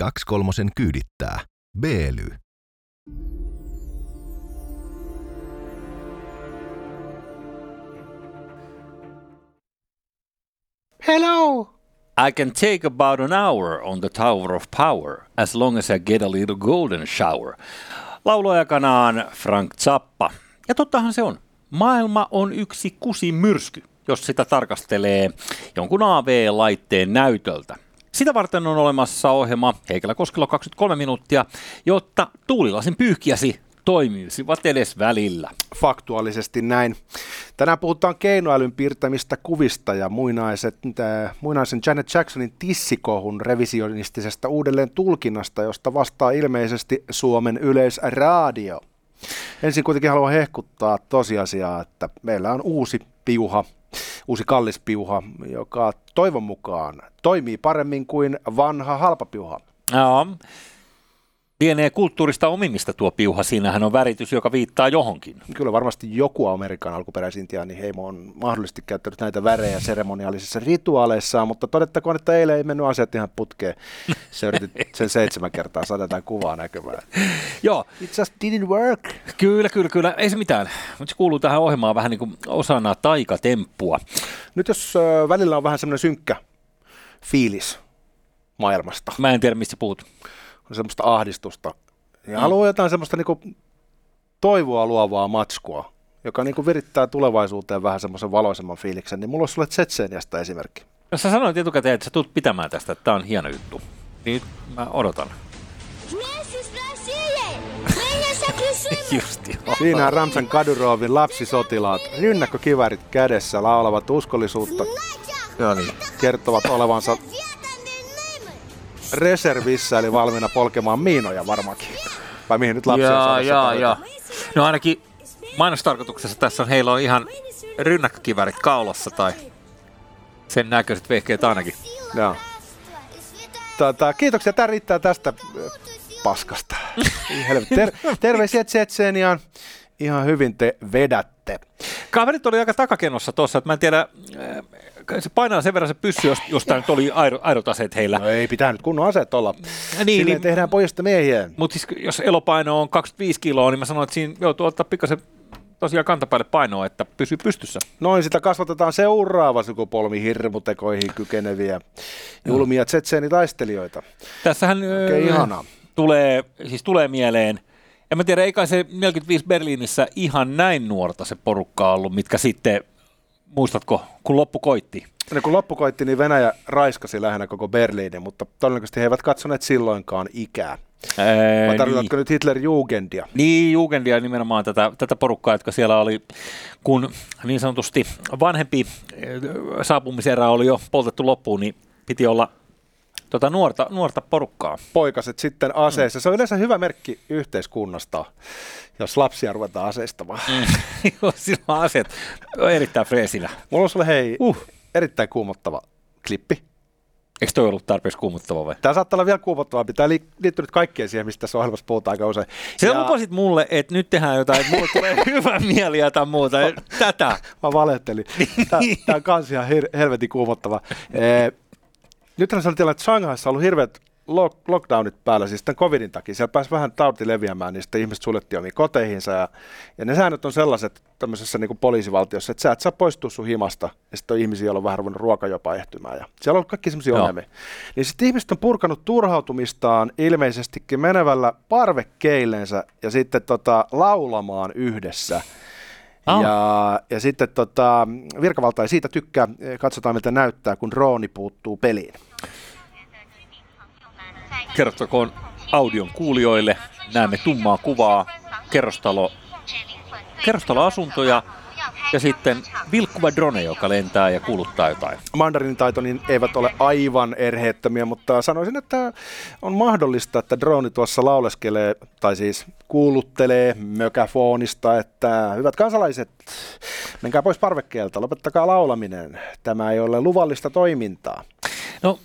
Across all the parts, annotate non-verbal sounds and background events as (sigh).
Kaksi kolmosen kyydittää. Beely. Hello! I can take about an hour on the Tower of Power as long as I get a little golden shower. Laulajakanaan Frank Zappa. Ja tottahan se on. Maailma on yksi kusi myrsky, jos sitä tarkastelee jonkun AV-laitteen näytöltä. Sitä varten on olemassa ohjelma Heikelä Koskelo 23 minuuttia, jotta tuulilasin pyyhkiäsi toimisivat edes välillä. Faktuaalisesti näin. Tänään puhutaan keinoälyn piirtämistä kuvista ja muinaiset, äh, muinaisen Janet Jacksonin tissikohun revisionistisesta uudelleen tulkinnasta, josta vastaa ilmeisesti Suomen yleisradio. Ensin kuitenkin haluan hehkuttaa tosiasiaa, että meillä on uusi piuha, uusi kallis piuha, joka toivon mukaan toimii paremmin kuin vanha halpa piuha. Joo. Lienee kulttuurista omimista tuo piuha. Siinähän on väritys, joka viittaa johonkin. Kyllä varmasti joku Amerikan alkuperäisintiaani heimo on mahdollisesti käyttänyt näitä värejä seremoniaalisissa rituaaleissaan, mutta todettakoon, että eilen ei mennyt asiat ihan putkeen. Se yritit (laughs) sen seitsemän kertaa saada tätä kuvaa näkymään. Joo. It just didn't work. Kyllä, kyllä, kyllä. Ei se mitään. Mutta se kuuluu tähän ohjelmaan vähän niin kuin osana taikatemppua. Nyt jos välillä on vähän semmoinen synkkä fiilis maailmasta, Mä en tiedä, mistä puhut semmoista ahdistusta. Ja mm. haluaa jotain semmoista niinku toivoa luovaa matskua, joka niinku virittää tulevaisuuteen vähän semmoisen valoisemman fiiliksen, niin mulla olisi sulle Tsetseniasta esimerkki. Jos sä sanoit etukäteen, että sä tulet pitämään tästä, että tää on hieno juttu, niin nyt mä odotan. (laughs) Just. Siinä on Ramsan Kadurovin lapsisotilaat. Rynnäkkökivärit kädessä laulavat uskollisuutta. Niin. Kertovat olevansa reservissä, eli valmiina polkemaan miinoja varmaankin. Vai mihin nyt lapsia Jaa, jaa. No ainakin mainostarkoituksessa tässä on, heillä on ihan rynnäkkökivärit kaulassa tai sen näköiset vehkeet ainakin. Joo. Tota, kiitoksia, tämä riittää tästä ö, paskasta. (laughs) Ter- terveisiä Tsetseeniaan. Ihan hyvin te vedätte. Kaverit oli aika takakenossa tuossa, että mä en tiedä, äh, se painaa sen verran se pyssy, jos, jos tää nyt oli airo, airotaseet heillä. No ei pitää nyt kunnon aseet olla. Niin, Silleen niin. tehdään pojista miehiä. Mutta siis jos elopaino on 25 kiloa, niin mä sanoin, että siinä joutuu ottaa pikkasen tosiaan kantapäälle painoa, että pysyy pystyssä. Noin sitä kasvatetaan seuraava sukupolvi hirmutekoihin kykeneviä julmia tsetseenitaistelijoita. Tässähän Okei, öö, ihanaa. tulee, siis tulee mieleen, en mä tiedä, eikä se 45 Berliinissä ihan näin nuorta se porukka ollut, mitkä sitten, muistatko, kun loppu koitti? Ja kun loppu koitti, niin Venäjä raiskasi lähinnä koko Berliinin, mutta todennäköisesti he eivät katsoneet silloinkaan ikää. Ää, Vai tarkoitatko nyt Hitler-Jugendia? Niin, Jugendia nimenomaan tätä, tätä porukkaa, jotka siellä oli, kun niin sanotusti vanhempi saapumiserä oli jo poltettu loppuun, niin piti olla tota nuorta, nuorta porukkaa. Poikaset sitten aseissa. Se on yleensä hyvä merkki yhteiskunnasta, jos lapsia ruvetaan aseistamaan. (laughs) Joo, Silloin aseet on erittäin freesinä. Mulla on sulle hei, Uh. erittäin kuumottava klippi. Eikö toi ollut tarpeeksi kuumuttava vai? Tämä saattaa olla vielä kuumottavampi. Tämä li- liittyy nyt kaikkeen siihen, mistä tässä ohjelmassa puhutaan aika usein. Sä lupasit mulle, että nyt tehdään jotain, että mulle tulee (laughs) hyvä mieli ja jotain muuta. Tätä. Mä valehtelin. Tämä, (laughs) tämä on kans ihan hir- helvetin kuumottava. Ee, nythän se oli tilanne, että Shanghaissa on ollut hirveät lock- lockdownit päällä, siis tämän covidin takia. Siellä pääsi vähän tauti leviämään, niin sitten ihmiset suljettiin omiin koteihinsa. Ja, ja ne säännöt on sellaiset tämmöisessä niin kuin poliisivaltiossa, että sä et saa poistua sun himasta. Ja sitten on ihmisiä, joilla on vähän ruvennut ruoka jopa ehtymään. Ja siellä on ollut kaikki semmoisia ongelmia. Niin sitten ihmiset on purkanut turhautumistaan ilmeisestikin menevällä parvekkeillensä ja sitten tota, laulamaan yhdessä. Ah. Ja, ja sitten tota, virkavalta ei siitä tykkää. Katsotaan, miltä näyttää, kun drooni puuttuu peliin. Kerrottakoon audion kuulijoille. Näemme tummaa kuvaa, kerrostalo, kerrostaloasuntoja ja sitten vilkkuva drone, joka lentää ja kuuluttaa jotain. Mandarin taito niin eivät ole aivan erheettömiä, mutta sanoisin, että on mahdollista, että droni tuossa lauleskelee, tai siis kuuluttelee mökäfoonista, että hyvät kansalaiset, menkää pois parvekkeelta, lopettakaa laulaminen. Tämä ei ole luvallista toimintaa. No,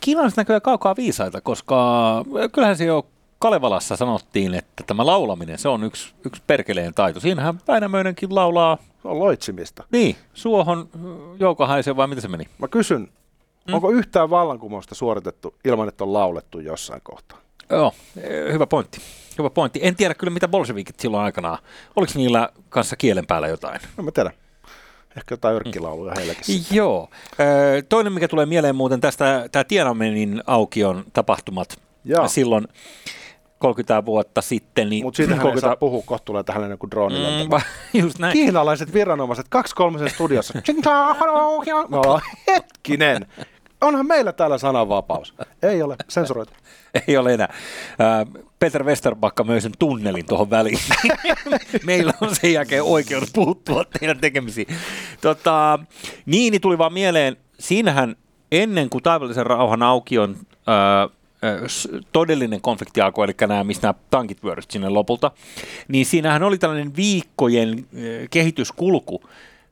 kiinalaiset näköjään kaukaa viisaita, koska kyllähän se jo Kalevalassa sanottiin, että tämä laulaminen, se on yksi, yksi perkeleen taito. Siinähän Väinämöinenkin laulaa, Se on loitsimista. niin, suohon jouko haisee vai mitä se meni? Mä kysyn Mm. Onko yhtään vallankumousta suoritettu ilman, että on laulettu jossain kohtaa? Joo, eh, hyvä pointti. Hyvä pointti. En tiedä kyllä, mitä bolshevikit silloin aikanaan. Oliko niillä kanssa kielen päällä jotain? No mä tiedän. Ehkä jotain yrkkilauluja heilläkin. Joo. Ö, Toinen, mikä tulee mieleen muuten tästä, tämä Tiananmenin aukion tapahtumat Joo. silloin 30 vuotta sitten. Niin Mutta siitähän 30... ei saa puhua, kohta tulee tähän joku drone Mm, va- (laughs) just näin. Kiinalaiset viranomaiset, kaksi kolmisen studiossa. (laughs) Me ollaan, (laughs) hetkinen. Onhan meillä täällä sananvapaus. Ei ole, sensuroitu. Ei ole enää. Ää, Peter Westerbakka möi sen tunnelin tuohon väliin. Meillä on sen jälkeen oikeudet puuttua teidän tekemisiin. Tota, niin, niin tuli vaan mieleen, siinähän ennen kuin taivallisen rauhan aukion s- todellinen konflikti alkoi, eli nämä, missä nämä tankit vyöryivät sinne lopulta, niin siinähän oli tällainen viikkojen kehityskulku,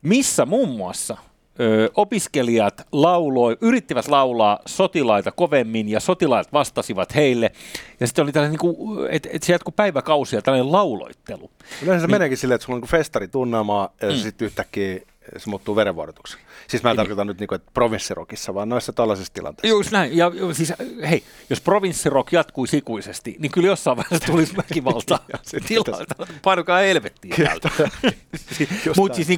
missä muun muassa ö, opiskelijat lauloi, yrittivät laulaa sotilaita kovemmin ja sotilaat vastasivat heille. Ja sitten oli tällainen, niin että et se jatkuu päiväkausia, tällainen lauloittelu. Yleensä se meneekin silleen, että sulla on niin festaritunnelmaa ja mm. sitten yhtäkkiä se muuttuu verenvuodotuksi. Siis mä en tarkoita nyt, niin kuin, että provinssirokissa, vaan noissa tällaisissa tilanteissa. Just näin. Ja siis, hei, jos provinssirock jatkuisi ikuisesti, niin kyllä jossain vaiheessa tulisi (laughs) väkivaltaa. Tilaa, painukaa helvettiin (laughs) Mutta siis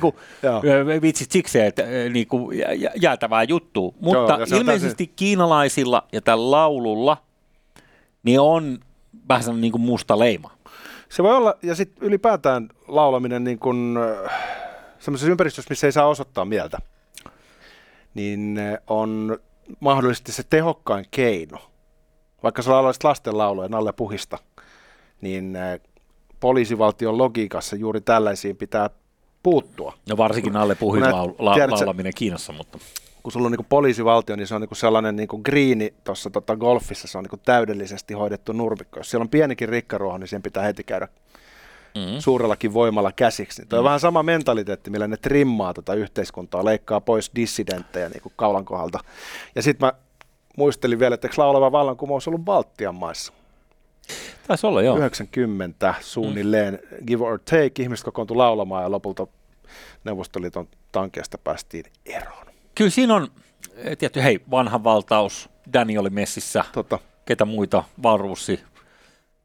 Joo. ö, vitsit siksi, että ö, jä- jä- jäätävää juttua. Mutta on ilmeisesti kiinalaisilla ja tällä laululla niin on vähän sellainen niinku musta leima. Se voi olla, ja sitten ylipäätään laulaminen niin kuin, äh, sellaisessa ympäristössä, missä ei saa osoittaa mieltä, niin äh, on mahdollisesti se tehokkain keino. Vaikka sä laulaisit lasten lauluja Nalle Puhista, niin äh, poliisivaltion logiikassa juuri tällaisiin pitää puuttua. No varsinkin alle puhin laul- la- laulaminen Kiinassa, mutta kun sulla on niin poliisivaltio, niin se on niin sellainen niin griini tuossa tota golfissa, se on niin täydellisesti hoidettu nurmikko. Jos siellä on pienikin rikkaruoho, niin sen pitää heti käydä mm. suurellakin voimalla käsiksi. Niin toi on vähän sama mentaliteetti, millä ne trimmaa tota yhteiskuntaa, leikkaa pois dissidenttejä niin kuin kaulan kohdalta. Ja sitten mä muistelin vielä, että eikö laulava vallankumous ollut Baltian maissa? taisi olla joo. 90 suunnilleen, give or take, ihmiset kokoontui laulamaan ja lopulta Neuvostoliiton tankeista päästiin eroon. Kyllä siinä on, eh, tietty, hei, vanha valtaus, Danny oli messissä, Tota, ketä muita, Valruussi,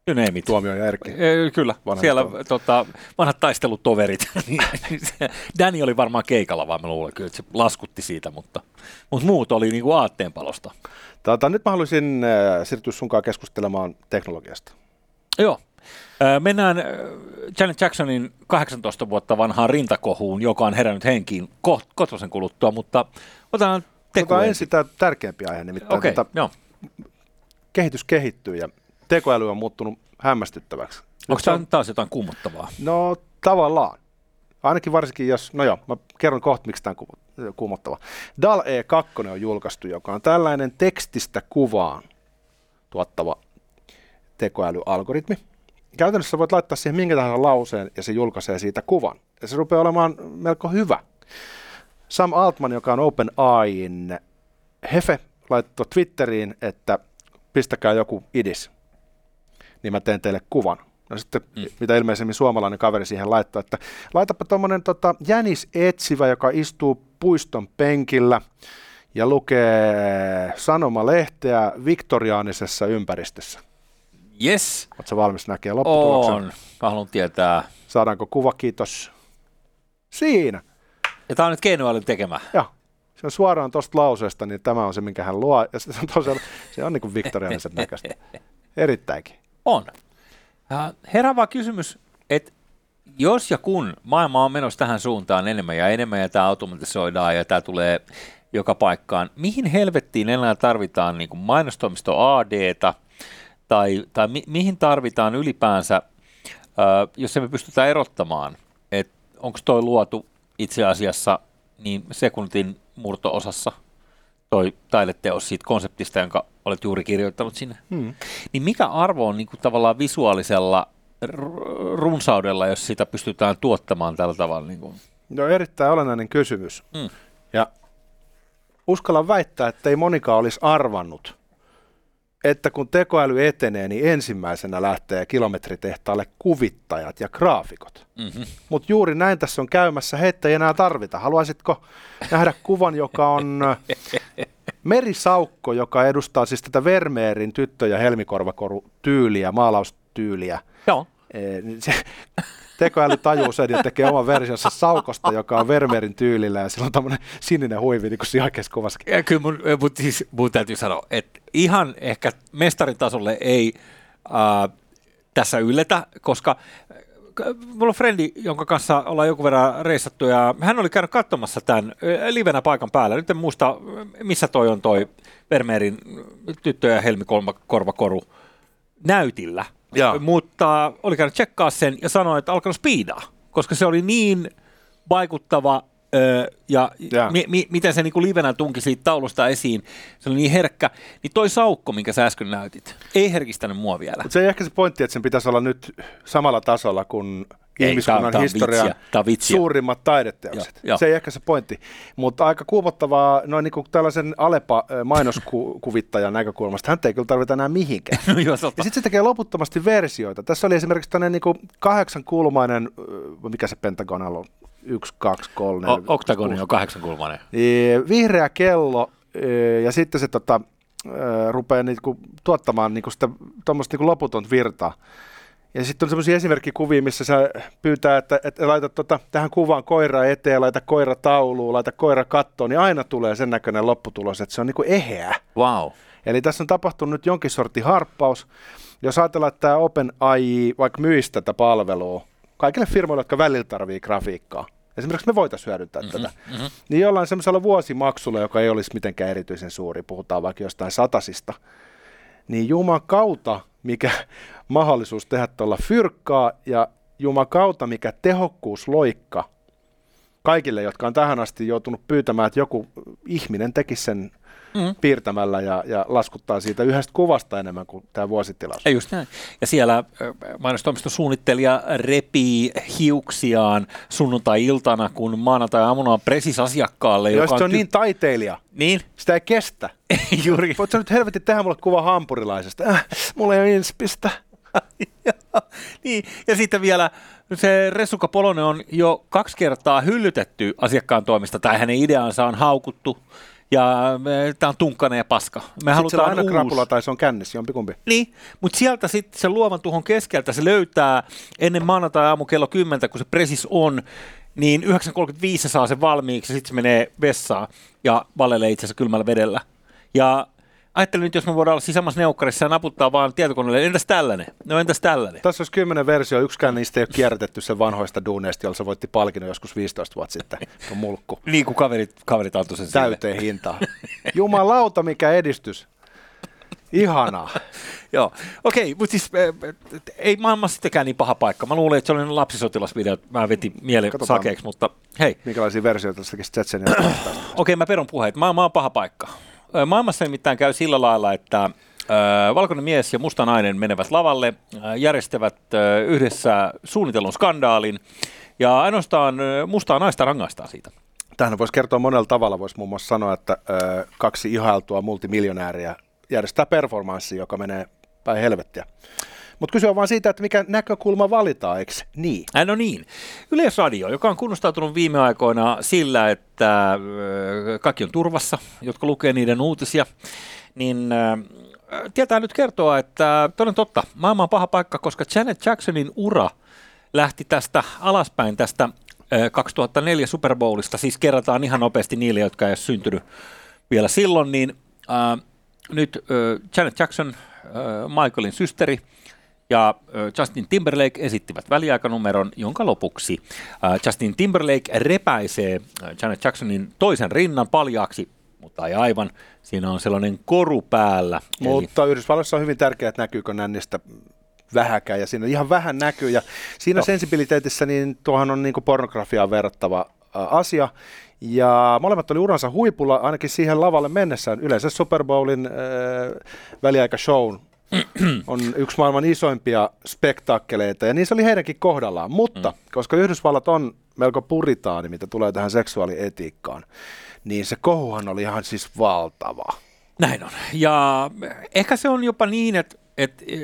you name it. Tuomio ja Erkki. Kyllä, Vanhat siellä tota, vanhat taistelutoverit. (laughs) Niin se- Danny oli varmaan keikalla, vaan mä luulen kyllä, että se laskutti siitä, mutta, mutta muut oli niinku aatteenpalosta. Tota, nyt mä haluaisin äh, siirtyä sunkaan keskustelemaan teknologiasta. Joo. Ö, Mennään ö, Janet Jacksonin 18 vuotta vanhaan rintakohuun, joka on herännyt henkiin koht- kotosen kuluttua, mutta otetaan Otetaan ensin. tämä tärkeämpi aihe, nimittäin Okei, tota, joo. kehitys kehittyy ja tekoäly on muuttunut hämmästyttäväksi. Onko se on- tämä taas jotain kuumottavaa? No tavallaan. Ainakin varsinkin jos, no joo, mä kerron kohta, miksi tämä on kuumottava. DAL E2 on julkaistu, joka on tällainen tekstistä kuvaan tuottava tekoälyalgoritmi. Käytännössä voit laittaa siihen minkä tahansa lauseen ja se julkaisee siitä kuvan. Ja se rupeaa olemaan melko hyvä. Sam Altman, joka on OpenAIin hefe, laittoi Twitteriin, että pistäkää joku idis, niin mä teen teille kuvan. No sitten, mm. mitä ilmeisemmin suomalainen kaveri siihen laittoi, että laitapa tuommoinen tota, jänis etsivä, joka istuu puiston penkillä ja lukee sanomalehteä viktoriaanisessa ympäristössä. Yes, Oletko valmis näkemään lopputuloksen? on. Mä haluan tietää. Saadaanko kuva? Kiitos. Siinä. Ja tämä on nyt keinoälyn tekemä. Joo. Se on suoraan tuosta lauseesta, niin tämä on se, minkä hän luo. Ja se on, tosiaan, se on niin kuin viktoriaanisen näköistä. (laughs) Erittäinkin. On. Vaan kysymys, että jos ja kun maailma on menossa tähän suuntaan enemmän ja enemmän ja tämä automatisoidaan ja tämä tulee joka paikkaan, mihin helvettiin enää tarvitaan niin mainostoimisto ADta tai, tai mi- mihin tarvitaan ylipäänsä, ää, jos me pystytään erottamaan, että onko toi luotu itse asiassa niin sekuntin murto-osassa toi taideteos siitä konseptista, jonka olet juuri kirjoittanut sinne. Hmm. Niin mikä arvo on niin kuin tavallaan visuaalisella runsaudella, jos sitä pystytään tuottamaan tällä tavalla? Niin kuin? No erittäin olennainen kysymys. Mm. Ja uskallan väittää, että ei monikaan olisi arvannut, että kun tekoäly etenee, niin ensimmäisenä lähtee kilometritehtaalle kuvittajat ja graafikot. Mm-hmm. Mutta juuri näin tässä on käymässä, heitä ei enää tarvita. Haluaisitko nähdä kuvan, joka on äh, Merisaukko, joka edustaa siis tätä Vermeerin tyttö- ja helmikorvakoru-tyyliä, maalaustyyliä. Joo. Niin se, tekoäly tajuu sen ja tekee oman versionsa saukosta, joka on Vermeerin tyylillä ja sillä on tämmöinen sininen huivi, niin kuin sijakeessa kuvassakin. Ja kyllä mun, mun, siis, mun täytyy sanoa, että ihan ehkä mestarin tasolle ei äh, tässä ylletä, koska äh, mulla on frendi, jonka kanssa ollaan joku verran reissattu, ja hän oli käynyt katsomassa tämän äh, livenä paikan päällä. Nyt en muista, missä toi on toi Vermeerin tyttö ja Helmi Korvakoru näytillä. Joo. Mutta oli käynyt tsekkaa sen ja sanoi, että alkanut speedaa, koska se oli niin vaikuttava öö, ja Joo. mi- mi- miten se niinku livenä tunki siitä taulusta esiin, se oli niin herkkä, niin toi saukko, minkä sä äsken näytit, ei herkistänyt mua vielä. Mutta se ei ehkä se pointti, että sen pitäisi olla nyt samalla tasolla kuin Ei, ihmiskunnan on historian vitsiä. On vitsiä. suurimmat taideteokset. Joo, joo. Se ei ehkä se pointti. Mutta aika kuumottavaa noin niin kuin tällaisen Alepa mainoskuvittajan (laughs) näkökulmasta. Hän ei kyllä tarvita enää mihinkään. (laughs) No joo. Ja sitten se tekee loputtomasti versioita. Tässä oli esimerkiksi tämmöinen niin kahdeksan kulmainen, ö, mikä se pentagonal on? Yksi, kaksi, kolme, O- Oktagoni on kahdeksankulmainen. Niin, vihreä kello ja sitten se tota, rupeaa niinku tuottamaan niinku sitä tuommoista niinku loputonta virtaa. Ja sitten on semmoisia esimerkkikuvia, missä sä pyytää, että, että laita tota, tähän kuvaan koira eteen, laita koira tauluun, laita koira kattoon, niin aina tulee sen näköinen lopputulos, että se on niinku eheä. Wow. Eli tässä on tapahtunut nyt jonkin sorti harppaus. Jos ajatellaan, että tämä OpenAI vaikka myisi tätä palvelua kaikille firmoille, jotka välillä tarvii grafiikkaa, esimerkiksi me voitaisiin hyödyntää mm-hmm, tätä, mm-hmm. niin jollain semmoisella vuosimaksulla, joka ei olisi mitenkään erityisen suuri, puhutaan vaikka jostain satasista, niin Juman kautta, mikä mahdollisuus tehdä tuolla fyrkkaa ja Juman kautta, mikä tehokkuusloikka kaikille, jotka on tähän asti joutunut pyytämään, että joku ihminen tekisi sen mm. piirtämällä ja, ja laskuttaa siitä yhdestä kuvasta enemmän kuin tämä vuositilaus. Ei just näin. Ja siellä mainostoimiston suunnittelija repii hiuksiaan sunnuntai-iltana, kun maanantai-aamuna on presis asiakkaalle. Jos joka se on ty- niin taiteilija, Niin, sitä ei kestä. (laughs) juuri. Voit sä nyt helvetti tehdä mulle kuva hampurilaisesta? Äh, mulla ei ole inspistä. (laughs) niin, ja sitten vielä se Ressuka Polonen on jo kaksi kertaa hyllytetty asiakkaan toimesta, tai hänen ideansa on haukuttu, ja tämä on tunkkainen ja paska. Me Sitten se on halutaan aina uusi. krapula tai se on kännissä, jompikumpi. Niin, mutta sieltä sitten se luovan tuhon keskeltä se löytää ennen maanantai-aamu kello 10, kun se presis on, niin 9.35 se saa sen valmiiksi ja sitten se menee vessaan ja valelee itse asiassa kylmällä vedellä. Ja ajattelin nyt, jos me voidaan olla siis samassa neukkarissa ja naputtaa vaan tietokoneelle, entäs tällainen? No entäs tällainen? Tässä olisi kymmenen versio, yksikään niistä ei ole kierrätetty sen vanhoista duuneista, jolla se voitti palkinnon joskus 15 vuotta sitten. Tuo mulkku. (laughs) Niin kuin kaverit, kaverit antoi sen sille. Täyteen hintaan. Jumalauta, mikä edistys. Ihanaa. (laughs) Joo, okei, mutta siis äh, ei maailmassa sittenkään niin paha paikka. Mä luulen, että se oli ne lapsisotilasvideot, mä vetin mielen Katsotaan. sakeeksi, mutta hei, Minkälaisia versioita tästä tekisi Tsetsenia? Okei, mä perun puheet. Maailma on paha paikka. Maailmassa nimittäin käy sillä lailla, että valkoinen mies ja musta nainen menevät lavalle, järjestävät yhdessä suunnitellun skandaalin, ja ainoastaan mustaa naista rangaistaan siitä. Tähän voisi kertoa monella tavalla. Voisi muun muassa sanoa, että kaksi ihailtua multimiljonääriä järjestää performanssi, joka menee päin helvettiä. Mutta kyse on vaan siitä, että mikä näkökulma valitaan, eikö niin? Äh, no niin, Yleisradio, joka on kunnostautunut viime aikoina sillä, että ö, kaikki on turvassa, jotka lukee niiden uutisia, niin ö, tietää nyt kertoa, että toden totta, maailma on paha paikka, koska Janet Jacksonin ura lähti tästä alaspäin tästä ö, 2004 Super Bowlista, siis kerrataan ihan nopeasti niille, jotka ei ole syntynyt vielä silloin, niin äh, nyt äh, Janet Jackson, äh, Michaelin systeri, ja Justin Timberlake esittivät väliaikanumeron, jonka lopuksi Justin Timberlake repäisee Janet Jacksonin toisen rinnan paljaaksi, mutta ei aivan. Siinä on sellainen koru päällä. Eli, Mutta Yhdysvalloissa on hyvin tärkeää, että näkyykö nännistä vähäkään, ja siinä ihan vähän näkyy, ja siinä Joo. sensibiliteetissä niin tuohan on niin pornografiaan verrattava asia, ja molemmat oli uransa huipulla, ainakin siihen lavalle mennessään. Yleensä Super Bowlin äh, väliaikashow (clears throat) on yksi maailman isoimpia spektaakkeleita, ja niin se oli heidänkin kohdallaan. Mutta mm. koska Yhdysvallat on melko puritaani, mitä tulee tähän seksuaalietiikkaan, niin se kohuhan oli ihan siis valtava. näin on. Ja ehkä se on jopa niin, että että eh,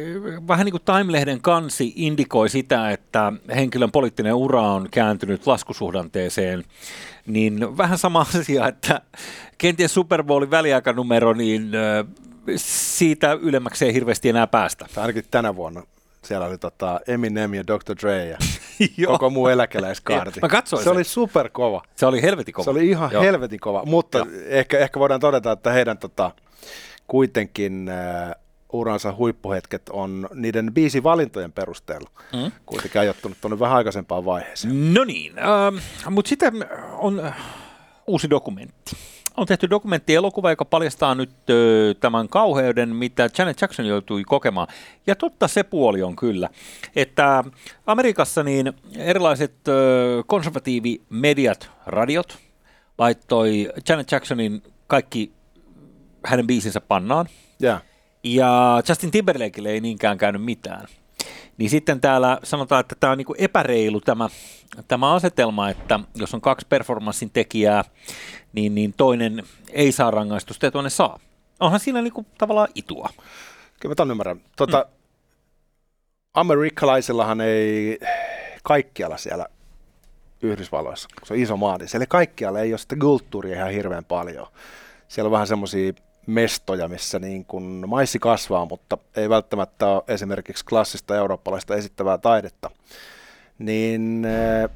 vähän niin kuin Time-lehden kansi indikoi sitä, että henkilön poliittinen ura on kääntynyt laskusuhdanteeseen, niin vähän sama (laughs) asia, että kenties Super Bowlin väliaikanumero, niin siitä ylemmäksi ei hirveästi enää päästä. Ainakin tänä vuonna siellä oli tota Eminem ja Dr. Dre ja (laughs) koko muu eläkeläiskaarti. Mä katsoin Se sen. oli superkova. Se oli helvetin kova. Se oli ihan Joo. helvetin kova, mutta Joo. ehkä, ehkä voidaan todeta, että heidän tota, kuitenkin äh, uransa huippuhetket on niiden biisi valintojen perusteella Mm. kuitenkin ajoittunut tuonne vähän aikaisempaan vaiheeseen. No niin, ähm, mutta sitten on äh, uusi dokumentti. On tehty dokumenttielokuva, joka paljastaa nyt ö, tämän kauheuden, mitä Janet Jackson joutui kokemaan. Ja totta se puoli on kyllä, että Amerikassa niin erilaiset ö, konservatiivimediat, radiot, laittoi Janet Jacksonin kaikki hänen biisinsä pannaan. Yeah. Ja Justin Timberlakeille ei niinkään käynyt mitään. Niin sitten täällä sanotaan, että tämä on niinku epäreilu tämä, tämä asetelma, että jos on kaksi performanssin tekijää, niin, niin toinen ei saa rangaistusta ja toinen saa. Onhan siinä niinku tavallaan itua. Kyllä mä ton ymmärrän. Tota, mm. Amerikkalaisillahan ei kaikkialla siellä Yhdysvalloissa, kun se on iso maa, niin siellä kaikkialla ei ole sitä kulttuuria ihan hirveän paljon. Siellä on vähän semmoisia mestoja, missä niin kun maissi kasvaa, mutta ei välttämättä ole esimerkiksi klassista eurooppalaista esittävää taidetta. Niin eh,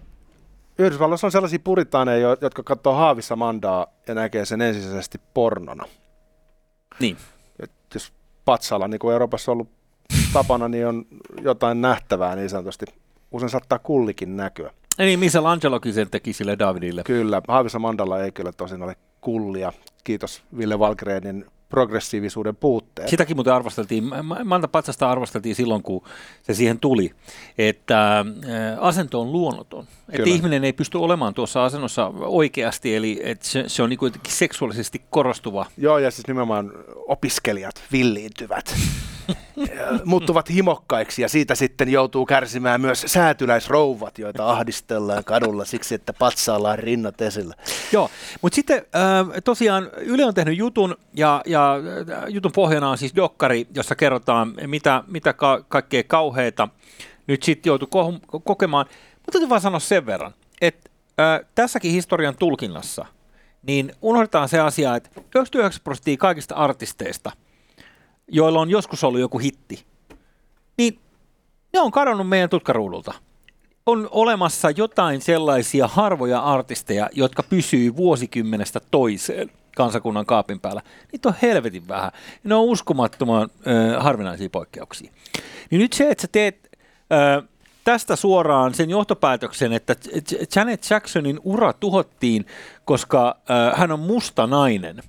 Yhdysvalloissa on sellaisia puritaaneja, jo- jotka katsoo haavissa mandaa ja näkee sen ensisijaisesti pornona. Niin. Et jos patsalla, niin kuin Euroopassa on ollut tapana, niin on jotain nähtävää niin sanotusti. Usein saattaa kullikin näkyä. Eli Michelangelokin sen teki sille Davidille. Kyllä, Haavissa Mandalla ei kyllä tosin ole kullia. Kiitos Ville Valgrenin progressiivisuuden puutteen. Sitäkin muuten arvosteltiin, Ma- Manta Patsasta arvosteltiin silloin, kun se siihen tuli, että äh, asento on luonnoton. Että Kyllä. ihminen ei pysty olemaan tuossa asennossa oikeasti, eli että se, se on niin seksuaalisesti korostuva. Joo, ja siis nimenomaan opiskelijat villiintyvät, muuttuvat himokkaiksi ja siitä sitten joutuu kärsimään myös säätyläisrouvat, joita ahdistellaan kadulla siksi, että patsaalla on rinnat esillä. Joo, mutta sitten tosiaan Yle on tehnyt jutun, ja, ja jutun pohjana on siis dokkari, jossa kerrotaan, mitä, mitä ka- kaikkea kauheita nyt sitten joutuu ko- kokemaan. Mutta täytyy vaan sanoa sen verran, että äh, tässäkin historian tulkinnassa, niin unohdetaan se asia, että 99 prosenttia kaikista artisteista, joilla on joskus ollut joku hitti, niin ne on kadonnut meidän tutkaruudulta on olemassa jotain sellaisia harvoja artisteja, jotka pysyy vuosikymmenestä toiseen kansakunnan kaapin päällä. Niitä on helvetin vähän. Ne on uskomattoman äh, harvinaisia poikkeuksia. Niin nyt se, että sä teet äh, tästä suoraan sen johtopäätöksen, että Janet Jacksonin ura tuhottiin, koska äh, hän on musta nainen.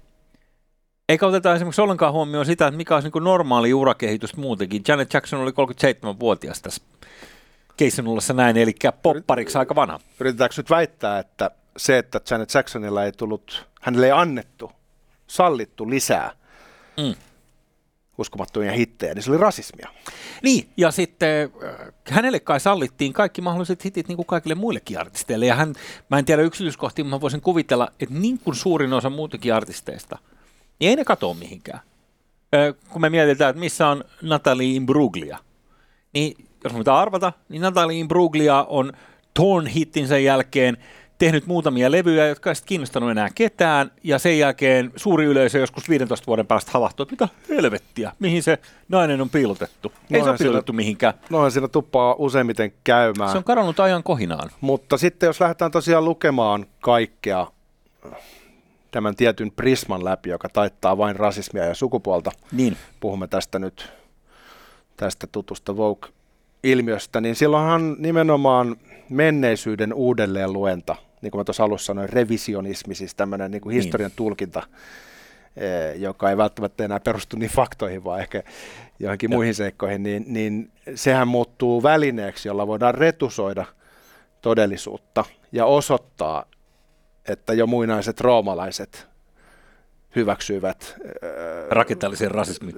Eikä oteta esimerkiksi ollenkaan huomioon sitä, että mikä olisi niin normaali urakehitys muutenkin. Janet Jackson oli 37-vuotias tässä keissin ollessa näin, eli poppariksi aika vanha. Yritetäänkö nyt väittää, että se, että Janet Jacksonilla ei tullut, hänelle ei annettu, sallittu lisää Mm. uskomattomia hittejä, niin se oli rasismia. Niin, ja sitten äh, hänelle kai sallittiin kaikki mahdolliset hitit niin kuin kaikille muillekin artisteille. Ja hän, mä en tiedä yksityiskohtia, mutta mä voisin kuvitella, että niin kuin suurin osa muutenkin artisteista, niin ei ne katoa mihinkään. Kun me mietitään, että missä on Natalie Imbruglia, niin jos me pitää arvata, niin Natalie Imbruglia on Torn hittinsä jälkeen tehnyt muutamia levyjä, jotka ei kiinnostanut enää ketään, ja sen jälkeen suuri yleisö joskus 15 vuoden päästä havahtuu, että mitä helvettiä, mihin se nainen on piilotettu. Ei se ole piilotettu mihinkään. Noin siinä tuppaa useimmiten käymään. Se on kadonnut ajan kohinaan. Mutta sitten jos lähdetään tosiaan lukemaan kaikkea tämän tietyn prisman läpi, joka taittaa vain rasismia ja sukupuolta, Niin. puhumme tästä nyt tästä tutusta Vogue-ilmiöstä, niin silloinhan nimenomaan menneisyyden uudelleen luenta, niin kuin mä tuossa alussa sanoin, revisionismi, siis tämmöinen niin kuin Niin. historian tulkinta, eh, joka ei välttämättä enää perustu niin faktoihin, vaan ehkä johonkin Joo. muihin seikkoihin, niin, niin sehän muuttuu välineeksi, jolla voidaan retusoida todellisuutta ja osoittaa, että jo muinaiset roomalaiset hyväksyivät eh, Rakenteellisen rasismin.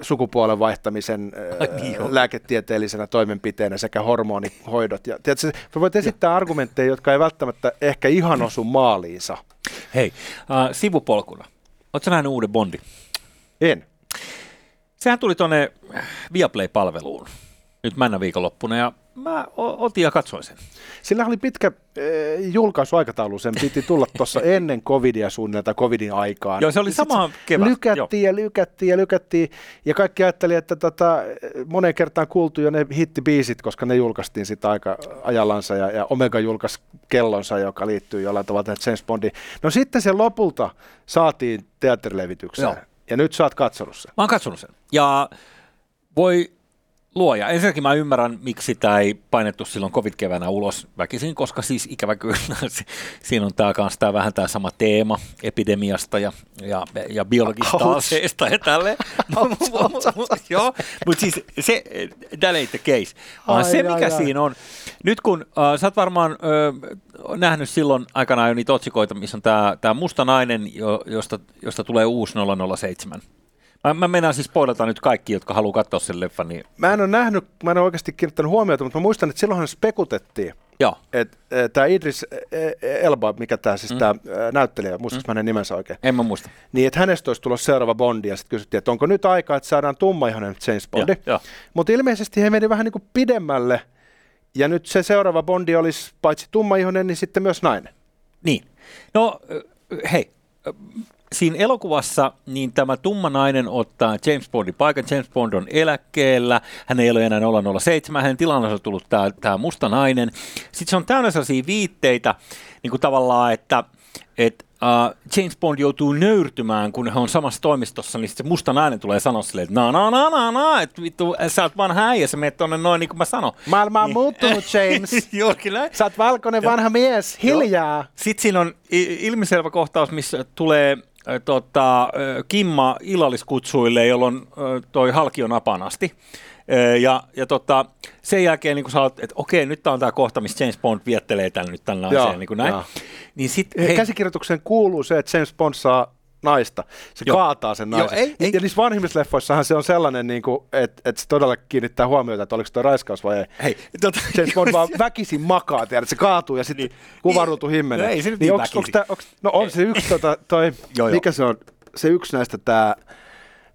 sukupuolen vaihtamisen (laughs) Ai äh, niin lääketieteellisenä toimenpiteenä sekä hormonihoidot. Ja, tiedätkö, voit esittää argumentteja, jotka ei välttämättä ehkä ihan osu maaliinsa. Hei, äh, sivupolkuna. Oletko nähnyt uuden Bondi? En. sehän tuli tuonne Viaplay-palveluun nyt männä viikonloppuna ja mä otin ja katsoin sen. Sillä oli pitkä äh, julkaisuaikataulu, sen piti tulla tuossa (laughs) ennen covidia suunnilleen tai covidin aikaan. Joo, se oli sama kevät, Lykättiin ja lykättiin ja lykättiin, ja kaikki ajatteli, että tota, moneen kertaan kuultu jo ne hittibiisit, koska ne julkaistiin sitä aika ajallansa, ja, ja Omega julkaisi kellonsa, joka liittyy jollain tavalla tähän James Bondiin. No sitten se lopulta saatiin teatterilevitykseen, Joo. ja nyt sä oot katsonut sen. Mä oon katsonut sen. Ja voi luoja. Ensinnäkin mä ymmärrän, miksi sitä ei painettu silloin covid-keväänä ulos väkisin, koska siis ikävä kyllä (laughs) si- siinä on tää kanssa tää vähän tämä sama teema epidemiasta ja, ja, ja biologista Ouch. aseesta ja tälleen. (laughs) Joo, mutta siis se, that ain't the case. Vaan Ai, se, mikä ai. siinä on, nyt kun äh, sä oot varmaan äh, nähnyt silloin aikanaan jo niitä otsikoita, missä on tämä musta nainen, jo, josta, josta tulee uusi 007. Mä, mä mennään siis spoilata nyt kaikki, jotka haluaa katsoa sen leffan, niin Mä en ole nähnyt, mä en ole oikeasti kiinnittänyt huomiota, mutta mä muistan, että silloinhan spekutettiin, joo. että tämä Idris Elba, mikä tämä siis Mm. tämä näyttelijä, muistatko mm. hänen nimensä oikein? En mä muista. Niin, että hänestä olisi tullut seuraava Bondi, ja sitten kysyttiin, että onko nyt aika, että saadaan tummaihoinen James Bondi. Mutta ilmeisesti he meni vähän niin kuin pidemmälle, ja nyt se seuraava Bondi olisi paitsi tummaihoinen, niin sitten myös nainen. Niin. No, hei. Siinä elokuvassa niin tämä tumma nainen ottaa James Bondin paikan. James Bond on eläkkeellä. Hän ei ole enää 007. Hänen tilanne on tullut tämä, tämä musta nainen. Sitten se on täynnä sellaisia viitteitä, niin kuin tavallaan, että, että uh, James Bond joutuu nöyrtymään, kun he on samassa toimistossa, niin se musta nainen tulee sanoa silleen, että na na na na na, että vittu, sä oot vanha äijä, sä menet tonne noin niin kuin mä sanon. Maailma on muuttunut, James. (laughs) Juurikin näin. Sä oot valkoinen vanha mies, hiljaa. Sitten siinä on ilmiselvä kohtaus, missä tulee tota, Kimma illalliskutsuille, jolloin toi halki on apanasti. Ja, ja tota, sen jälkeen niin kun sä oot, että okei, nyt tää on tämä kohta, missä James Bond viettelee tämän nyt tämän naiseen, niin kuin näin. joo. Niin sit, Hei. Käsikirjoitukseen kuuluu se, että James Bond saa naista. Se Joo. kaataa sen Joo, naisen. ei- ei- Ja niissä vanhimmissa leffoissahan se on sellainen, niin kuin, että, että se todella kiinnittää huomiota, että oliko tuo raiskaus vai ei. hei, tota, James (laughs) Bond vaan väkisin makaa, tiedät, se kaatuu ja sitten niin, kuva ruutu himmenee. no ei se nyt niin onks, väkisin. onks tää, onks, no on se yksi, tota, toi, Joo, joo. mikä se on, se yksi näistä tää,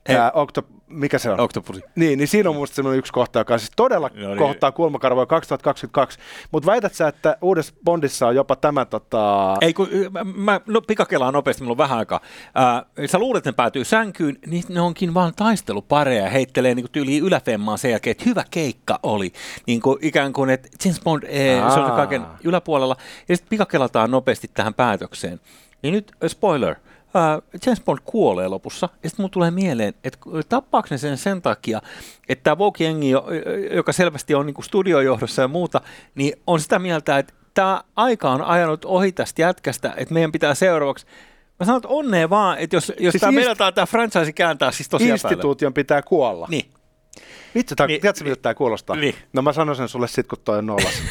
tää Octo, mikä se on? Octopusi. Niin, niin siinä on musta semmoinen yksi kohta, joka siis todella No niin. kohtaa kulmakarvoja 2022. Mutta väität sä, että uudessa Bondissa on jopa tämä tota... Ei kun, mä, no, pikakelaan nopeasti, mulla on vähän aikaa. Ää, sä luulet, että ne päätyy sänkyyn, niin ne onkin vaan taistelupareja ja heittelee niin tyyliin yläfemmaa sen jälkeen, että hyvä keikka oli. Niin kuin, ikään kuin, että James Bond, ee, se on kaiken yläpuolella. Ja sitten pikakelataan nopeasti tähän päätökseen. Niin nyt, äh, spoiler, ää, James Bond kuolee lopussa, ja sitten mulle tulee mieleen, että tappaako ne sen sen takia, että tämä Vogue-jengi, jo- joka selvästi on niinku studiojohdossa ja muuta, niin on sitä mieltä, että tämä aika on ajanut ohi tästä jätkästä, että meidän pitää seuraavaksi Mä sanon, että onnea vaan, että jos, jos Siis tämä inst- meinataan tämä franchise kääntää siis tosiaan päälle. Instituution pitää kuolla. Niin. Vitsi, tää, Niin, tiedätkö miltä tämä kuulostaa? niin. No mä sanon sen sulle sit, kun toi on nollas. (laughs)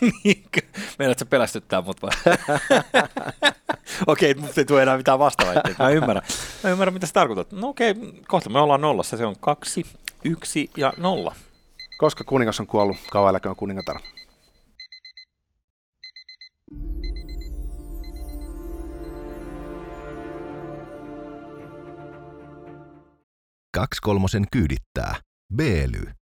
(laughs) Niinkö? Meinaat sä pelästyttää mut vai? (laughs) okei, mutta ei tule enää mitään vastaväitteitä. Mä ymmärrän. Mä ymmärrän, mitä sä tarkoitat. No okei, kohta me ollaan nollassa. Se on kaksi, yksi ja nolla. Koska kuningas on kuollut, kauan eläköön kuningatar. Kaksi kolmosen kyydittää. B-ly.